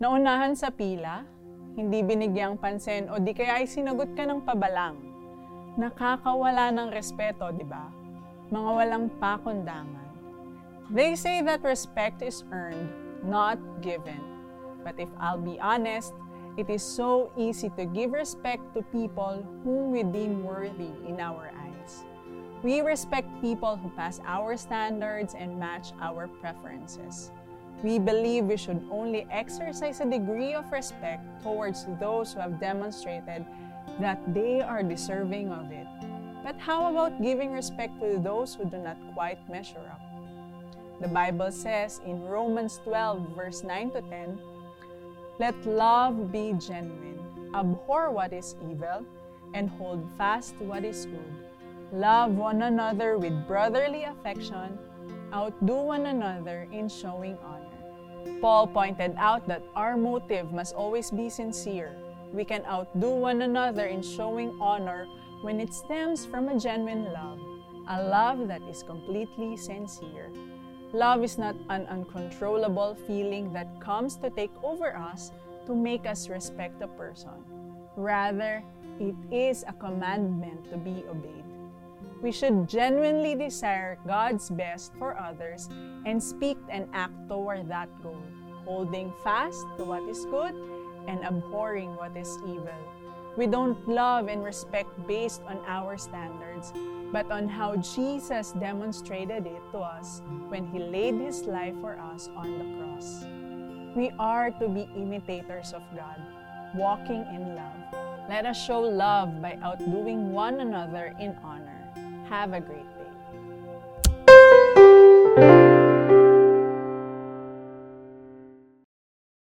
Naunahan sa pila, hindi binigyang pansin o di kaya ay sinagot ka ng pabalang. Nakakawala ng respeto, di ba? Mga walang pakundangan. They say that respect is earned, not given. But if I'll be honest, it is so easy to give respect to people whom we deem worthy in our eyes. We respect people who pass our standards and match our preferences. We believe we should only exercise a degree of respect towards those who have demonstrated that they are deserving of it. But how about giving respect to those who do not quite measure up? The Bible says in Romans 12, verse 9 to 10, Let love be genuine, abhor what is evil, and hold fast to what is good. Love one another with brotherly affection, outdo one another in showing honor. Paul pointed out that our motive must always be sincere. We can outdo one another in showing honor when it stems from a genuine love, a love that is completely sincere. Love is not an uncontrollable feeling that comes to take over us to make us respect a person. Rather, it is a commandment to be obeyed. We should genuinely desire God's best for others and speak and act toward that goal, holding fast to what is good and abhorring what is evil. We don't love and respect based on our standards, but on how Jesus demonstrated it to us when He laid His life for us on the cross. We are to be imitators of God, walking in love. Let us show love by outdoing one another in honor. Have a great day.